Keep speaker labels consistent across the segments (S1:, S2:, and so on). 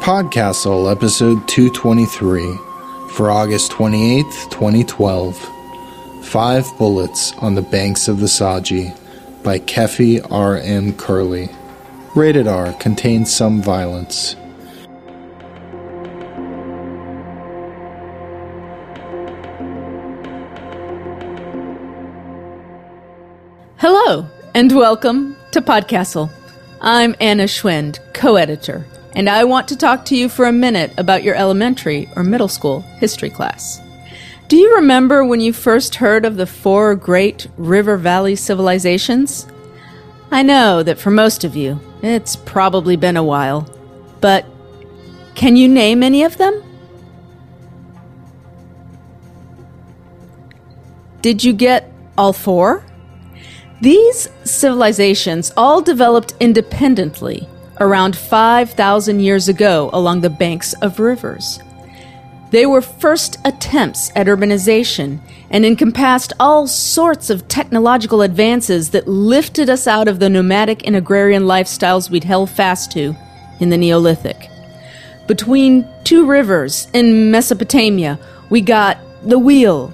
S1: Podcastle, episode 223, for August 28th, 2012. Five Bullets on the Banks of the Sadji by Keffy R. M. Kehrli. Rated R contains some violence.
S2: Hello, and welcome to Podcastle. I'm Anna Schwind, co editor, and I want to talk to you for a minute about your elementary or middle school history class. Do you remember when you first heard of the four great river valley civilizations? I know that for most of you, it's probably been a while, but can you name any of them? Did you get all four? These civilizations all developed independently around 5,000 years ago along the banks of rivers. They were first attempts at urbanization and encompassed all sorts of technological advances that lifted us out of the nomadic and agrarian lifestyles we'd held fast to in the Neolithic. Between two rivers in Mesopotamia, we got the wheel,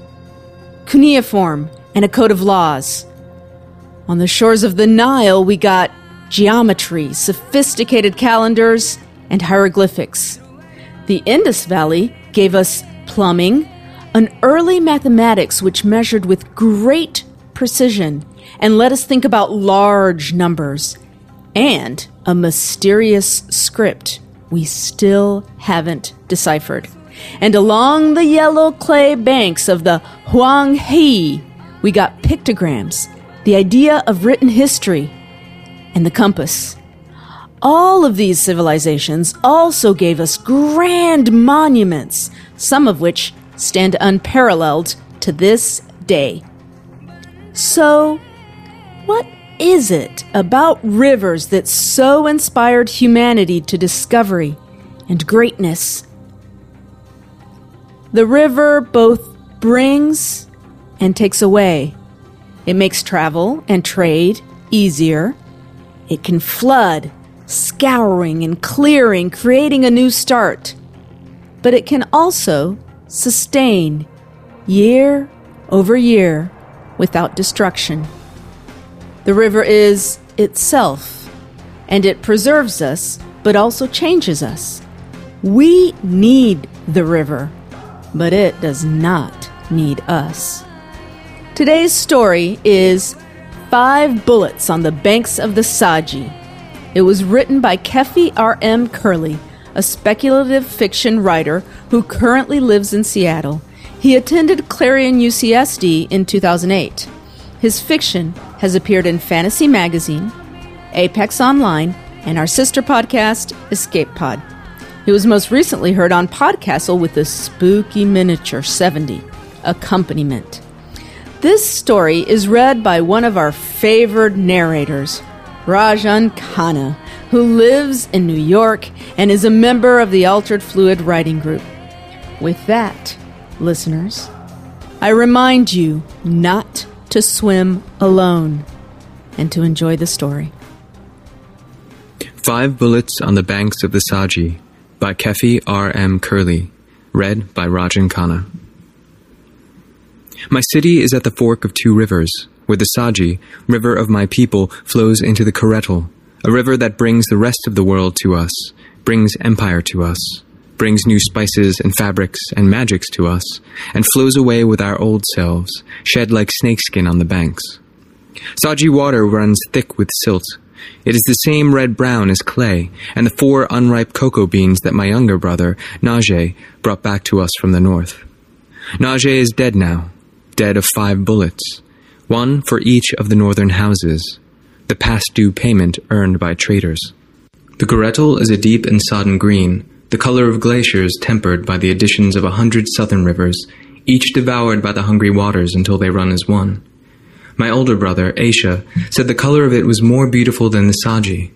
S2: cuneiform, and a code of laws. On the shores of the Nile, we got geometry, sophisticated calendars, and hieroglyphics. The Indus Valley gave us plumbing, an early mathematics which measured with great precision and let us think about large numbers, and a mysterious script we still haven't deciphered. And along the yellow clay banks of the Huang He, we got pictograms the idea of written history, and the compass. All of these civilizations also gave us grand monuments, some of which stand unparalleled to this day. So, what is it about rivers that so inspired humanity to discovery and greatness? The river both brings and takes away. It makes travel and trade easier. It can flood, scouring and clearing, creating a new start. But it can also sustain year over year without destruction. The river is itself, and it preserves us, but also changes us. We need the river, but it does not need us. Today's story is Five Bullets on the Banks of the Sadji. It was written by Keffy R.M. Kehrli, a speculative fiction writer who currently lives in Seattle. He attended Clarion UCSD in 2008. His fiction has appeared in Fantasy Magazine, Apex Online, and our sister podcast, Escape Pod. He was most recently heard on Podcastle with the spooky miniature 70, accompaniment. This story is read by one of our favored narrators, Rajan Khanna, who lives in New York and is a member of the Altered Fluid Writing Group. With that, listeners, I remind you not to swim alone and to enjoy the story.
S3: Five Bullets on the Banks of the Sadji by Keffy R. M. Kehrli, read by Rajan Khanna. My city is at the fork of two rivers, where the Sadji, river of my people, flows into the Koretl, a river that brings the rest of the world to us, brings empire to us, brings new spices and fabrics and magics to us, and flows away with our old selves, shed like snakeskin on the banks. Sadji water runs thick with silt. It is the same red brown as clay, and the four unripe cocoa beans that my younger brother, Najee, brought back to us from the north. Najee is dead now, dead of five bullets, one for each of the northern houses, the past due payment earned by traders. The Koretl is a deep and sodden green, the color of glaciers tempered by the additions of a hundred southern rivers, each devoured by the hungry waters until they run as one. My older brother, Aisha, said the color of it was more beautiful than the Sadji.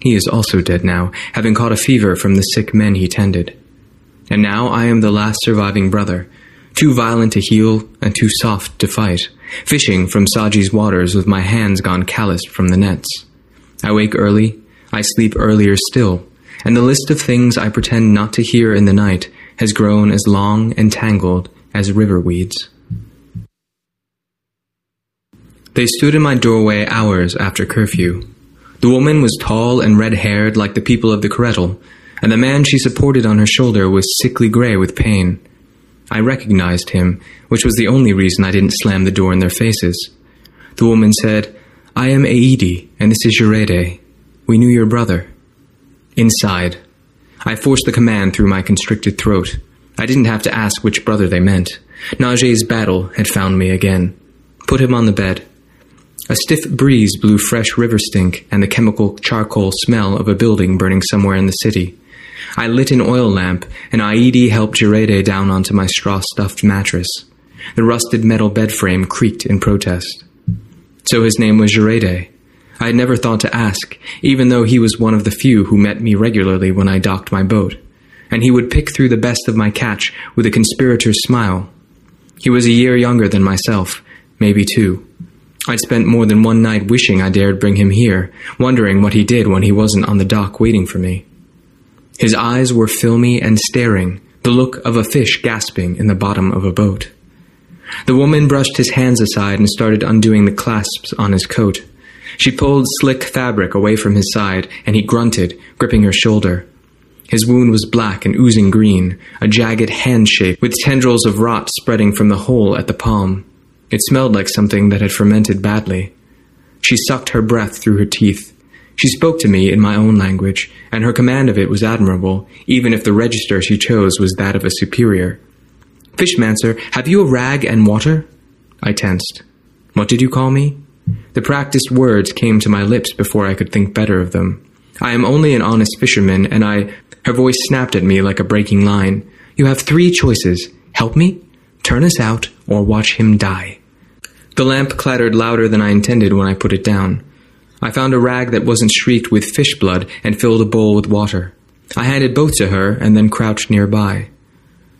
S3: He is also dead now, having caught a fever from the sick men he tended. And now I am the last surviving brother, too violent to heal and too soft to fight, fishing from Sadji's waters with my hands gone calloused from the nets. I wake early, I sleep earlier still, and the list of things I pretend not to hear in the night has grown as long and tangled as river weeds. They stood in my doorway hours after curfew. The woman was tall and red haired like the people of the Corettle, and the man she supported on her shoulder was sickly gray with pain. I recognized him, which was the only reason I didn't slam the door in their faces. The woman said, I am Aedi, and this is Jarede. We knew your brother. Inside. I forced the command through my constricted throat. I didn't have to ask which brother they meant. Najeh's battle had found me again. Put him on the bed. A stiff breeze blew fresh river stink and the chemical charcoal smell of a building burning somewhere in the city. I lit an oil lamp, and Aedi helped Jarede down onto my straw-stuffed mattress. The rusted metal bed frame creaked in protest. So his name was Jarede. I had never thought to ask, even though he was one of the few who met me regularly when I docked my boat, and he would pick through the best of my catch with a conspirator's smile. He was a year younger than myself, maybe two. I'd spent more than one night wishing I dared bring him here, wondering what he did when he wasn't on the dock waiting for me. His eyes were filmy and staring, the look of a fish gasping in the bottom of a boat. The woman brushed his hands aside and started undoing the clasps on his coat. She pulled slick fabric away from his side, and he grunted, gripping her shoulder. His wound was black and oozing green, a jagged hand shape with tendrils of rot spreading from the hole at the palm. It smelled like something that had fermented badly. She sucked her breath through her teeth. She spoke to me in my own language, and her command of it was admirable, even if the register she chose was that of a superior. Fishmancer, have you a rag and water? I tensed. What did you call me? The practiced words came to my lips before I could think better of them. I am only an honest fisherman, and I. Her voice snapped at me like a breaking line. You have three choices help me, turn us out, or watch him die. The lamp clattered louder than I intended when I put it down. I found a rag that wasn't streaked with fish blood and filled a bowl with water. I handed both to her and then crouched nearby.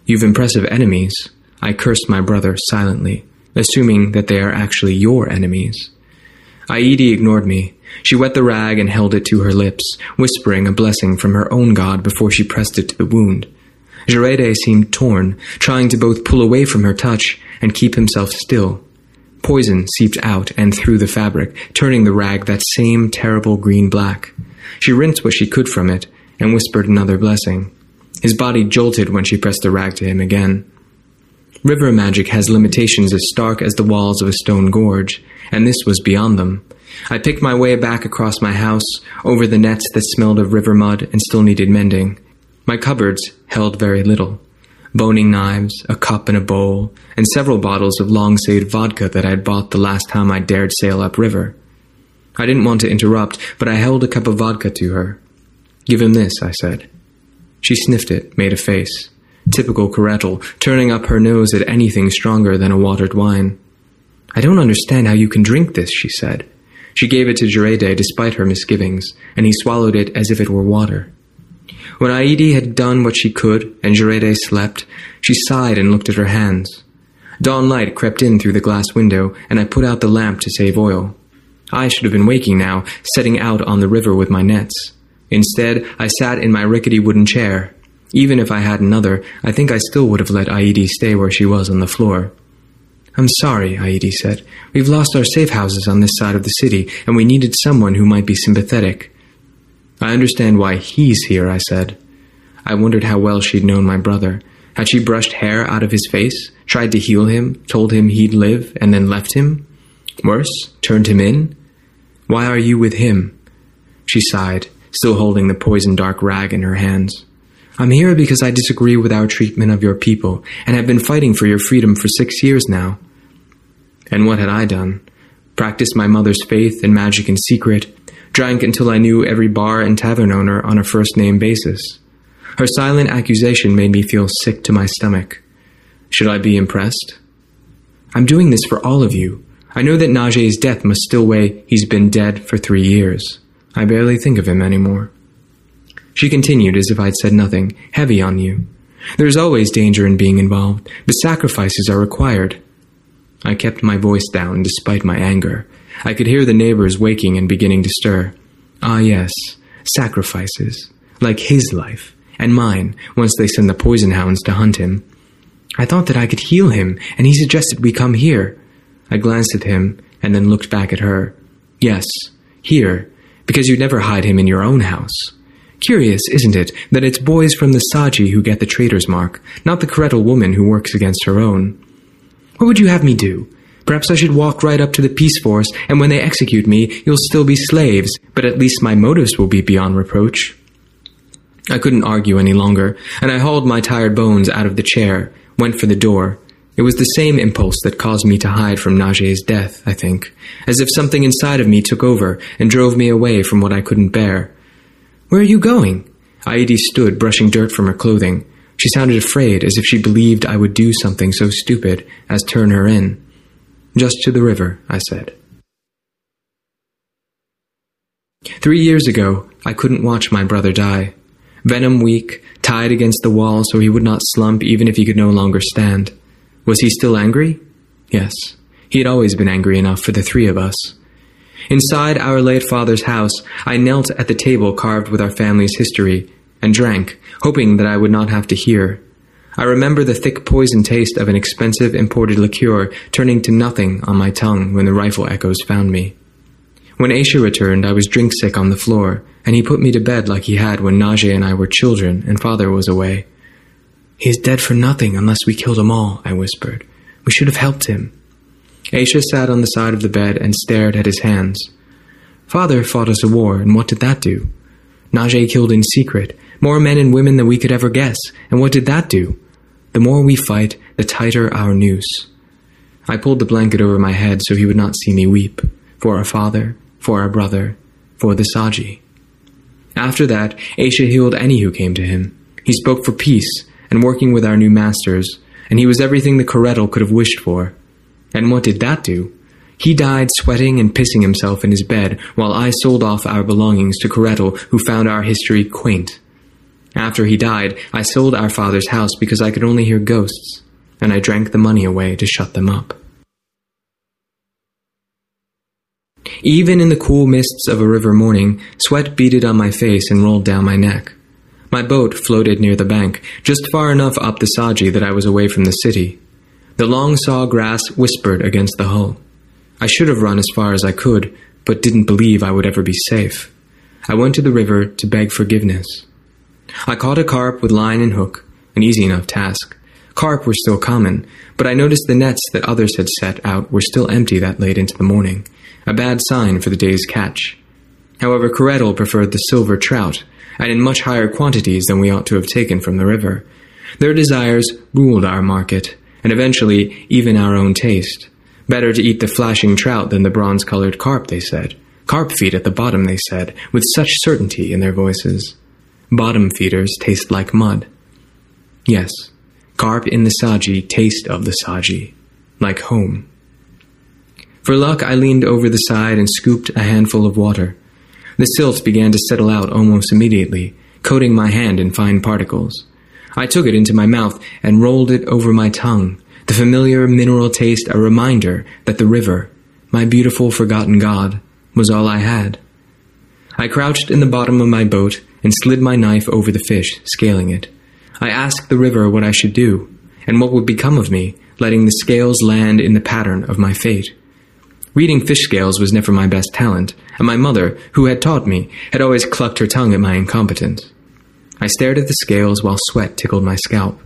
S3: You've impressive enemies. I cursed my brother silently, assuming that they are actually your enemies. Aedi ignored me. She wet the rag and held it to her lips, whispering a blessing from her own god before she pressed it to the wound. Jarede seemed torn, trying to both pull away from her touch and keep himself still. Poison seeped out and through the fabric, turning the rag that same terrible green black. She rinsed what she could from it and whispered another blessing. His body jolted when she pressed the rag to him again. River magic has limitations as stark as the walls of a stone gorge, and this was beyond them. I picked my way back across my house, over the nets that smelled of river mud and still needed mending. My cupboards held very little boning knives, a cup and a bowl, and several bottles of long saved vodka that I had bought the last time I dared sail upriver. I didn't want to interrupt, but I held a cup of vodka to her. Give him this, I said. She sniffed it, made a face. Typical Corettle, turning up her nose at anything stronger than a watered wine. I don't understand how you can drink this, she said. She gave it to Jarede despite her misgivings, and he swallowed it as if it were water. When Aedi had done what she could and Jarede slept, she sighed and looked at her hands. Dawn light crept in through the glass window, and I put out the lamp to save oil. I should have been waking now, setting out on the river with my nets. Instead, I sat in my rickety wooden chair. Even if I had another, I think I still would have let Aedi stay where she was on the floor. I'm sorry, Aedi said. We've lost our safe houses on this side of the city, and we needed someone who might be sympathetic. I understand why he's here, I said. I wondered how well she'd known my brother. Had she brushed hair out of his face, tried to heal him, told him he'd live, and then left him? Worse, turned him in? Why are you with him? She sighed, still holding the poison dark rag in her hands. I'm here because I disagree with our treatment of your people, and have been fighting for your freedom for six years now. And what had I done? Practiced my mother's faith and magic in secret, drank until I knew every bar and tavern owner on a first name basis. Her silent accusation made me feel sick to my stomach. Should I be impressed? I'm doing this for all of you. I know that Najeh's death must still weigh he's been dead for three years. I barely think of him anymore. She continued as if I'd said nothing, heavy on you. There's always danger in being involved, but sacrifices are required. I kept my voice down despite my anger. I could hear the neighbors waking and beginning to stir. Ah, yes, sacrifices. like his life, and mine, once they send the poison hounds to hunt him. I thought that I could heal him, and he suggested we come here. I glanced at him, and then looked back at her. Yes, here, because you'd never hide him in your own house. Curious, isn't it, that it's boys from the Sadji who get the traitor's mark, not the Korettal woman who works against her own. What would you have me do? Perhaps I should walk right up to the peace force, and when they execute me, you'll still be slaves, but at least my motives will be beyond reproach. I couldn't argue any longer, and I hauled my tired bones out of the chair, went for the door. It was the same impulse that caused me to hide from Naje's death, I think, as if something inside of me took over and drove me away from what I couldn't bear. Where are you going? Aidi stood, brushing dirt from her clothing. She sounded afraid, as if she believed I would do something so stupid as turn her in. Just to the river, I said. Three years ago, I couldn't watch my brother die. Venom weak, tied against the wall so he would not slump even if he could no longer stand. Was he still angry? Yes. He had always been angry enough for the three of us. Inside our late father's house, I knelt at the table carved with our family's history and drank, hoping that I would not have to hear. I remember the thick poison taste of an expensive imported liqueur turning to nothing on my tongue when the rifle echoes found me. When Aisha returned, I was drink sick on the floor, and he put me to bed like he had when Najee and I were children and father was away. He is dead for nothing unless we killed him all, I whispered. We should have helped him. Aisha sat on the side of the bed and stared at his hands. Father fought us a war, and what did that do? Najee killed in secret, more men and women than we could ever guess, and what did that do? The more we fight, the tighter our noose. I pulled the blanket over my head so he would not see me weep, for our father, for our brother, for the Sadji. After that, Aisha healed any who came to him. He spoke for peace and working with our new masters, and he was everything the Korettal could have wished for. And what did that do? He died sweating and pissing himself in his bed while I sold off our belongings to Korettal, who found our history quaint. After he died, I sold our father's house because I could only hear ghosts, and I drank the money away to shut them up. Even in the cool mists of a river morning, sweat beaded on my face and rolled down my neck. My boat floated near the bank, just far enough up the Sadji that I was away from the city. The long saw grass whispered against the hull. I should have run as far as I could, but didn't believe I would ever be safe. I went to the river to beg forgiveness. I caught a carp with line and hook, an easy enough task. Carp were still common, but I noticed the nets that others had set out were still empty that late into the morning, a bad sign for the day's catch. However, Korettal preferred the silver trout, and in much higher quantities than we ought to have taken from the river. Their desires ruled our market, and eventually even our own taste. Better to eat the flashing trout than the bronze colored carp, they said. Carp feed at the bottom, they said, with such certainty in their voices. Bottom feeders taste like mud. Yes, carp in the Sadji taste of the Sadji, like home. For luck, I leaned over the side and scooped a handful of water. The silt began to settle out almost immediately, coating my hand in fine particles. I took it into my mouth and rolled it over my tongue, the familiar mineral taste a reminder that the river, my beautiful forgotten god, was all I had. I crouched in the bottom of my boat and slid my knife over the fish, scaling it. I asked the river what I should do, and what would become of me, letting the scales land in the pattern of my fate. Reading fish scales was never my best talent, and my mother, who had taught me, had always clucked her tongue at my incompetence. I stared at the scales while sweat tickled my scalp.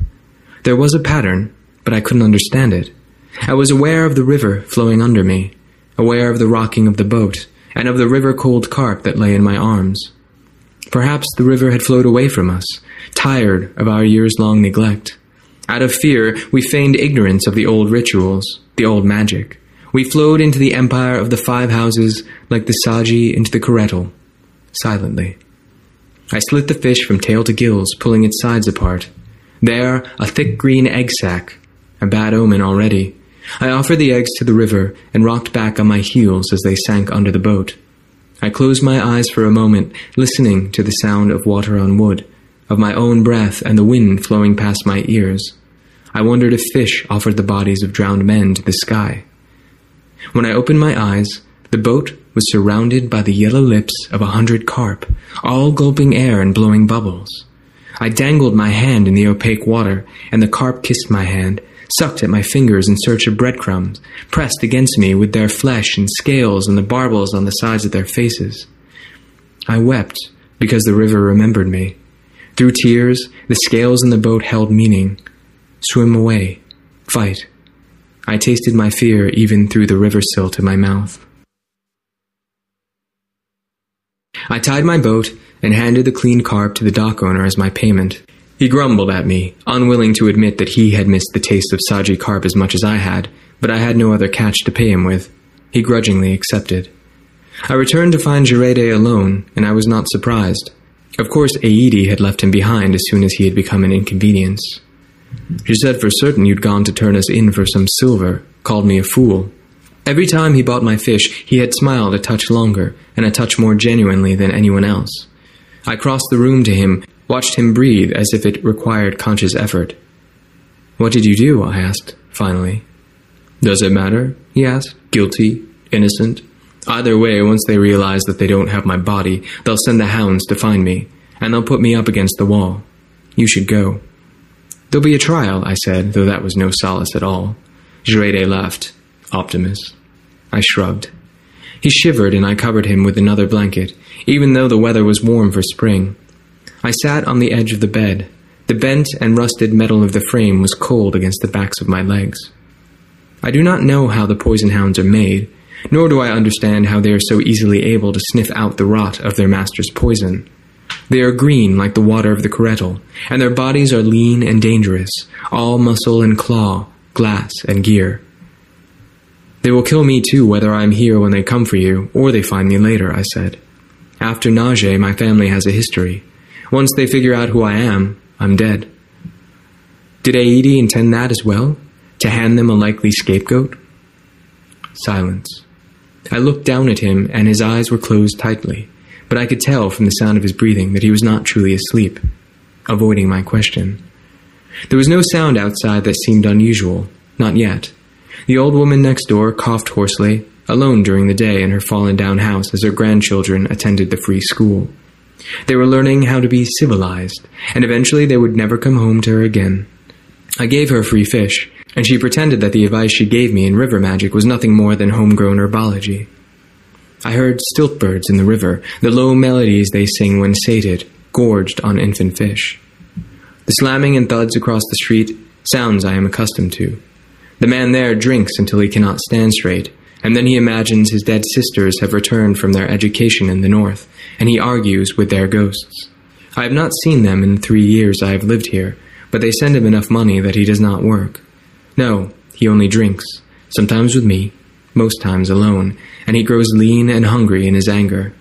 S3: There was a pattern, but I couldn't understand it. I was aware of the river flowing under me, aware of the rocking of the boat, and of the river cold carp that lay in my arms. Perhaps the river had flowed away from us, tired of our years long neglect. Out of fear, we feigned ignorance of the old rituals, the old magic. We flowed into the empire of the five houses like the Sadji into the Korettal, silently. I slit the fish from tail to gills, pulling its sides apart. There, a thick green egg sac, a bad omen already. I offered the eggs to the river and rocked back on my heels as they sank under the boat. I closed my eyes for a moment, listening to the sound of water on wood, of my own breath and the wind flowing past my ears. I wondered if fish offered the bodies of drowned men to the sky. When I opened my eyes, the boat was surrounded by the yellow lips of a hundred carp, all gulping air and blowing bubbles. I dangled my hand in the opaque water, and the carp kissed my hand, sucked at my fingers in search of breadcrumbs, pressed against me with their flesh and scales and the barbels on the sides of their faces. I wept because the river remembered me. Through tears, the scales in the boat held meaning. Swim away. Fight. I tasted my fear even through the river silt in my mouth. I tied my boat and handed the clean carp to the dock owner as my payment. He grumbled at me, unwilling to admit that he had missed the taste of Sadji carp as much as I had, but I had no other catch to pay him with. He grudgingly accepted. I returned to find Jirede alone, and I was not surprised. Of course, Aidi had left him behind as soon as he had become an inconvenience. She said for certain you'd gone to turn us in for some silver, called me a fool. Every time he bought my fish, he had smiled a touch longer, and a touch more genuinely than anyone else. I crossed the room to him, watched him breathe as if it required conscious effort. What did you do? I asked, finally. Does it matter? he asked. Guilty? Innocent? Either way, once they realize that they don't have my body, they'll send the hounds to find me, and they'll put me up against the wall. You should go. There'll be a trial, I said, though that was no solace at all. Jirede laughed. Optimus. I shrugged. He shivered, and I covered him with another blanket, even though the weather was warm for spring. I sat on the edge of the bed. The bent and rusted metal of the frame was cold against the backs of my legs. I do not know how the poison hounds are made, nor do I understand how they are so easily able to sniff out the rot of their master's poison. They are green like the water of the Coretl, and their bodies are lean and dangerous, all muscle and claw, glass and gear. They will kill me too, whether I am here when they come for you, or they find me later, I said. After Najee, my family has a history. Once they figure out who I am, I'm dead. Did Aidi intend that as well? To hand them a likely scapegoat? Silence. I looked down at him, and his eyes were closed tightly, but I could tell from the sound of his breathing that he was not truly asleep, avoiding my question. There was no sound outside that seemed unusual, not yet. The old woman next door coughed hoarsely, alone during the day in her fallen down house as her grandchildren attended the free school. They were learning how to be civilized, and eventually they would never come home to her again. I gave her free fish, and she pretended that the advice she gave me in river magic was nothing more than homegrown herbology. I heard stilt birds in the river, the low melodies they sing when sated, gorged on infant fish. The slamming and thuds across the street, sounds I am accustomed to. The man there drinks until he cannot stand straight, and then he imagines his dead sisters have returned from their education in the north, and he argues with their ghosts. I have not seen them in the three years I have lived here, but they send him enough money that he does not work. No, he only drinks, sometimes with me, most times alone, and he grows lean and hungry in his anger.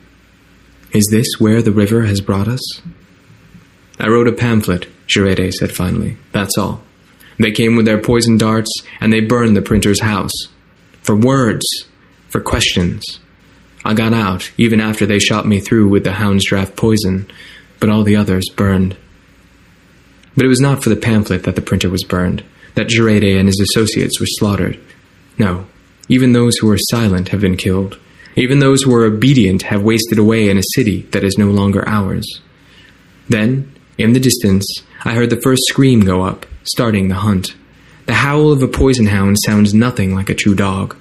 S3: Is this where the river has brought us? I wrote a pamphlet, Jirede said finally. That's all. They came with their poison darts, and they burned the printer's house. For words, for questions. I got out, even after they shot me through with the hound's draft poison, but all the others burned. But it was not for the pamphlet that the printer was burned, that Jirede and his associates were slaughtered. No, even those who were silent have been killed. Even those who were obedient have wasted away in a city that is no longer ours. Then, in the distance, I heard the first scream go up, starting the hunt. The howl of a poison hound sounds nothing like a true dog.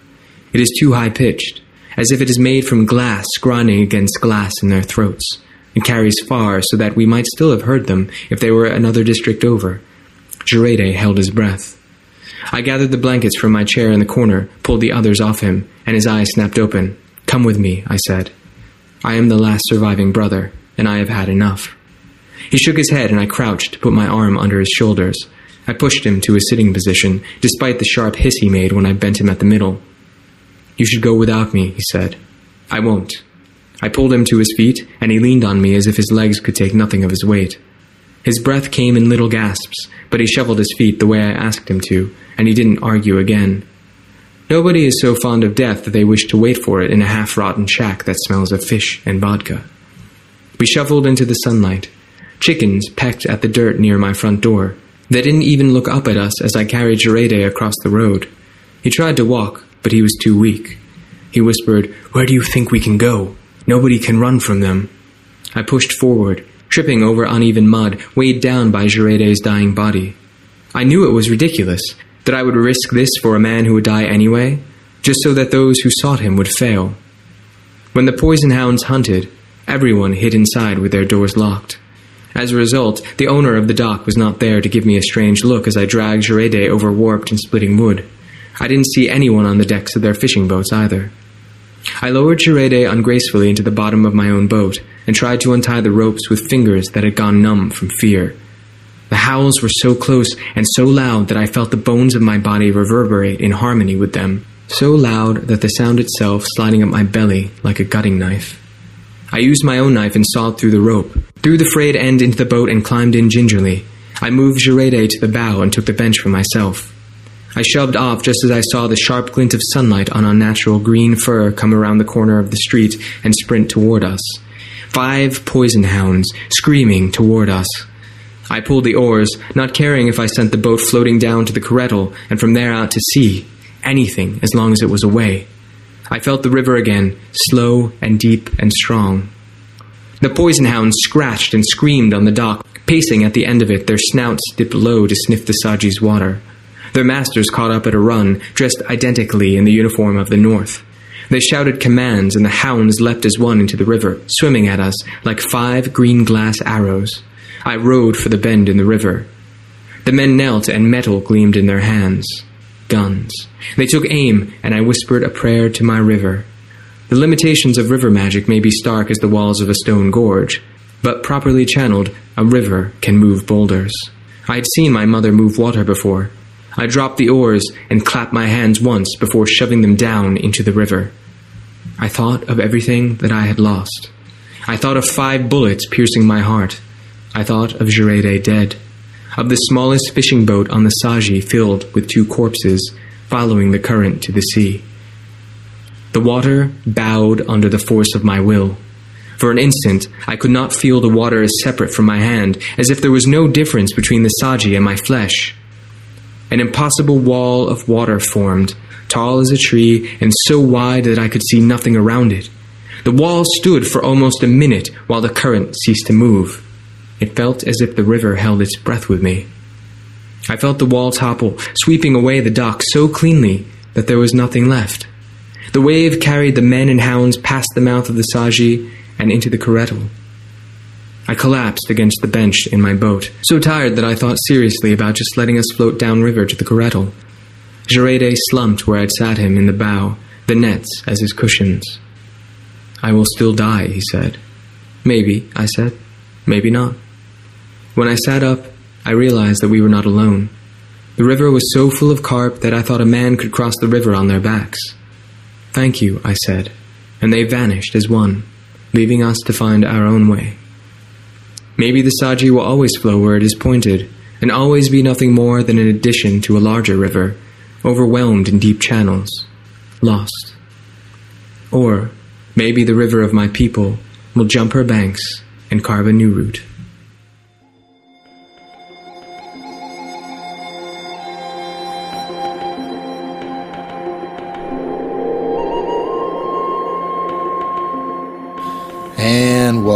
S3: It is too high pitched, as if it is made from glass grinding against glass in their throats. It carries far so that we might still have heard them if they were another district over. Jirede held his breath. I gathered the blankets from my chair in the corner, pulled the others off him, and his eyes snapped open. Come with me, I said. I am the last surviving brother, and I have had enough. He shook his head, and I crouched to put my arm under his shoulders. I pushed him to a sitting position, despite the sharp hiss he made when I bent him at the middle. You should go without me, he said. I won't. I pulled him to his feet, and he leaned on me as if his legs could take nothing of his weight. His breath came in little gasps, but he shuffled his feet the way I asked him to, and he didn't argue again. Nobody is so fond of death that they wish to wait for it in a half rotten shack that smells of fish and vodka. We shuffled into the sunlight. Chickens pecked at the dirt near my front door. They didn't even look up at us as I carried Jirede across the road. He tried to walk, but he was too weak. He whispered, Where do you think we can go? Nobody can run from them. I pushed forward, tripping over uneven mud, weighed down by Jerede's dying body. I knew it was ridiculous, that I would risk this for a man who would die anyway, just so that those who sought him would fail. When the poison hounds hunted, everyone hid inside with their doors locked. As a result, the owner of the dock was not there to give me a strange look as I dragged Jerede over warped and splitting wood. I didn't see anyone on the decks of their fishing boats either. I lowered Jerede ungracefully into the bottom of my own boat and tried to untie the ropes with fingers that had gone numb from fear. The howls were so close and so loud that I felt the bones of my body reverberate in harmony with them, so loud that the sound itself sliding up my belly like a gutting knife. I used my own knife and sawed through the rope, threw the frayed end into the boat and climbed in gingerly. I moved Jerede to the bow and took the bench for myself. I shoved off just as I saw the sharp glint of sunlight on unnatural green fur come around the corner of the street and sprint toward us. Five poison hounds, screaming toward us. I pulled the oars, not caring if I sent the boat floating down to the Corettle and from there out to sea. Anything, as long as it was away. I felt the river again, slow and deep and strong. The poison hounds scratched and screamed on the dock, pacing at the end of it, their snouts dipped low to sniff the Sadji's water. Their masters caught up at a run, dressed identically in the uniform of the North. They shouted commands, and the hounds leapt as one into the river, swimming at us like five green glass arrows. I rowed for the bend in the river. The men knelt, and metal gleamed in their hands. Guns. They took aim, and I whispered a prayer to my river. The limitations of river magic may be stark as the walls of a stone gorge, but properly channeled, a river can move boulders. I had seen my mother move water before, I dropped the oars and clapped my hands once before shoving them down into the river. I thought of everything that I had lost. I thought of five bullets piercing my heart. I thought of Jerede dead. Of the smallest fishing boat on the Sadji filled with two corpses, following the current to the sea. The water bowed under the force of my will. For an instant, I could not feel the water as separate from my hand, as if there was no difference between the Sadji and my flesh. An impossible wall of water formed, tall as a tree and so wide that I could see nothing around it. The wall stood for almost a minute while the current ceased to move. It felt as if the river held its breath with me. I felt the wall topple, sweeping away the dock so cleanly that there was nothing left. The wave carried the men and hounds past the mouth of the Sadji and into the Corettle. I collapsed against the bench in my boat, so tired that I thought seriously about just letting us float downriver to the Corettle. Jerede slumped where I'd sat him in the bow, the nets as his cushions. I will still die, he said. Maybe, I said. Maybe not. When I sat up, I realized that we were not alone. The river was so full of carp that I thought a man could cross the river on their backs. Thank you, I said, and they vanished as one, leaving us to find our own way. Maybe the Sadji will always flow where it is pointed, and always be nothing more than an addition to a larger river, overwhelmed in deep channels, lost. Or maybe the river of my people will jump her banks and carve a new route.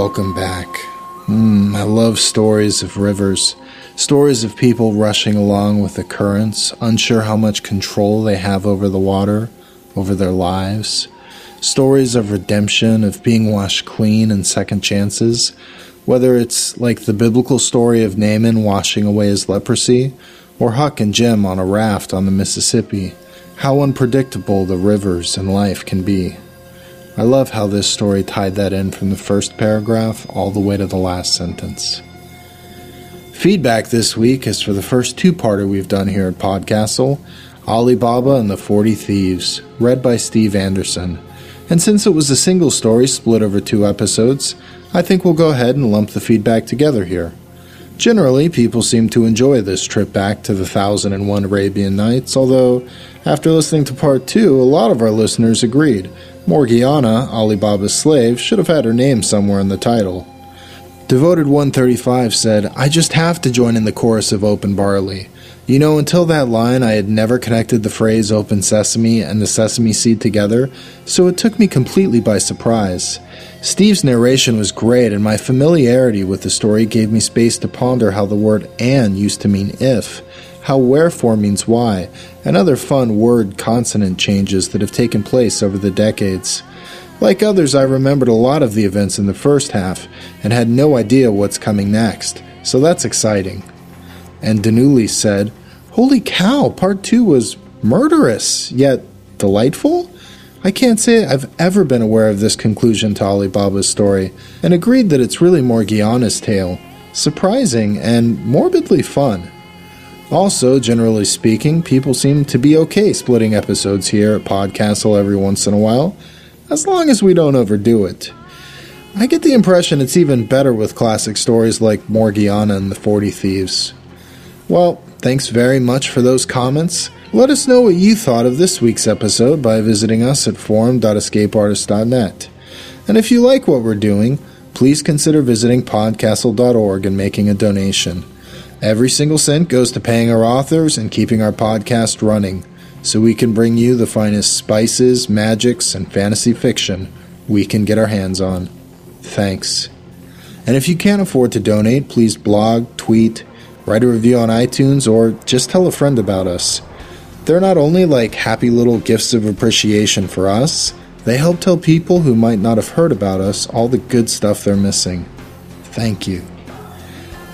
S1: Welcome back. Mm, I love stories of rivers, stories of people rushing along with the currents, unsure how much control they have over the water, over their lives. Stories of redemption, of being washed clean and second chances, whether it's like the biblical story of Naaman washing away his leprosy, or Huck and Jim on a raft on the Mississippi. How unpredictable the rivers and life can be. I love how this story tied that in from the first paragraph all the way to the last sentence. Feedback this week is for the first two parter we've done here at Podcastle Ali Baba and the Forty Thieves, read by Steve Anderson. And since it was a single story split over two episodes, I think we'll go ahead and lump the feedback together here. Generally, people seem to enjoy this trip back to the Thousand and One Arabian Nights, although, after listening to part two, a lot of our listeners agreed Morgiana, Alibaba's slave, should have had her name somewhere in the title. Devoted 135 said, I just have to join in the chorus of Open Barley. You know, until that line, I had never connected the phrase open sesame and the sesame seed together, so it took me completely by surprise. Steve's narration was great, and my familiarity with the story gave me space to ponder how the word and used to mean if, how wherefore means why, and other fun word consonant changes that have taken place over the decades. Like others, I remembered a lot of the events in the first half and had no idea what's coming next, so that's exciting. And Danuli said, Holy cow, part two was murderous, yet delightful? I can't say I've ever been aware of this conclusion to Alibaba's story, and agreed that it's really more Morgiana's tale. Surprising and morbidly fun. Also, generally speaking, people seem to be okay splitting episodes here at Podcastle every once in a while, as long as we don't overdo it. I get the impression it's even better with classic stories like Morgiana and the Forty Thieves. Well, thanks very much for those comments. Let us know what you thought of this week's episode by visiting us at forum.escapeartist.net. And if you like what we're doing, please consider visiting podcastle.org and making a donation. Every single cent goes to paying our authors and keeping our podcast running, so we can bring you the finest spices, magics, and fantasy fiction we can get our hands on. Thanks. And if you can't afford to donate, please blog, tweet, write a review on iTunes, or just tell a friend about us. They're not only like happy little gifts of appreciation for us, they help tell people who might not have heard about us all the good stuff they're missing. Thank you.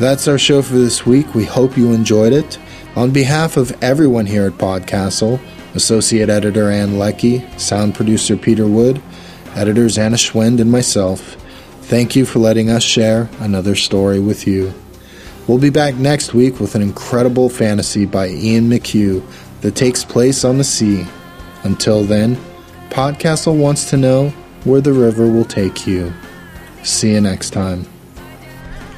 S1: That's our show for this week. We hope you enjoyed it. On behalf of everyone here at Podcastle, Associate Editor Ann Leckie, Sound Producer Peter Wood, Editors Anna Schwind, and myself, thank you for letting us share another story with you. We'll be back next week with an incredible fantasy by Ian McHugh that takes place on the sea. Until then, Podcastle wants to know where the river will take you. See you next time.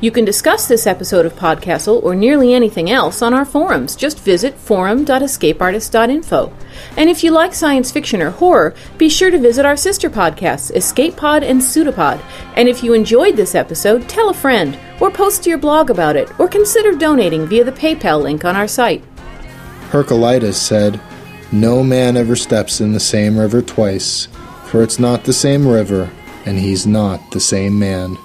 S4: You can discuss this episode of Podcastle or nearly anything else on our forums. Just visit forum.escapeartist.info. And if you like science fiction or horror, be sure to visit our sister podcasts, Escape Pod and Pseudopod. And if you enjoyed this episode, tell a friend, or post to your blog about it, or consider donating via the PayPal link on our site.
S1: Heraclitus said, No man ever steps in the same river twice, for it's not the same river, and he's not the same man.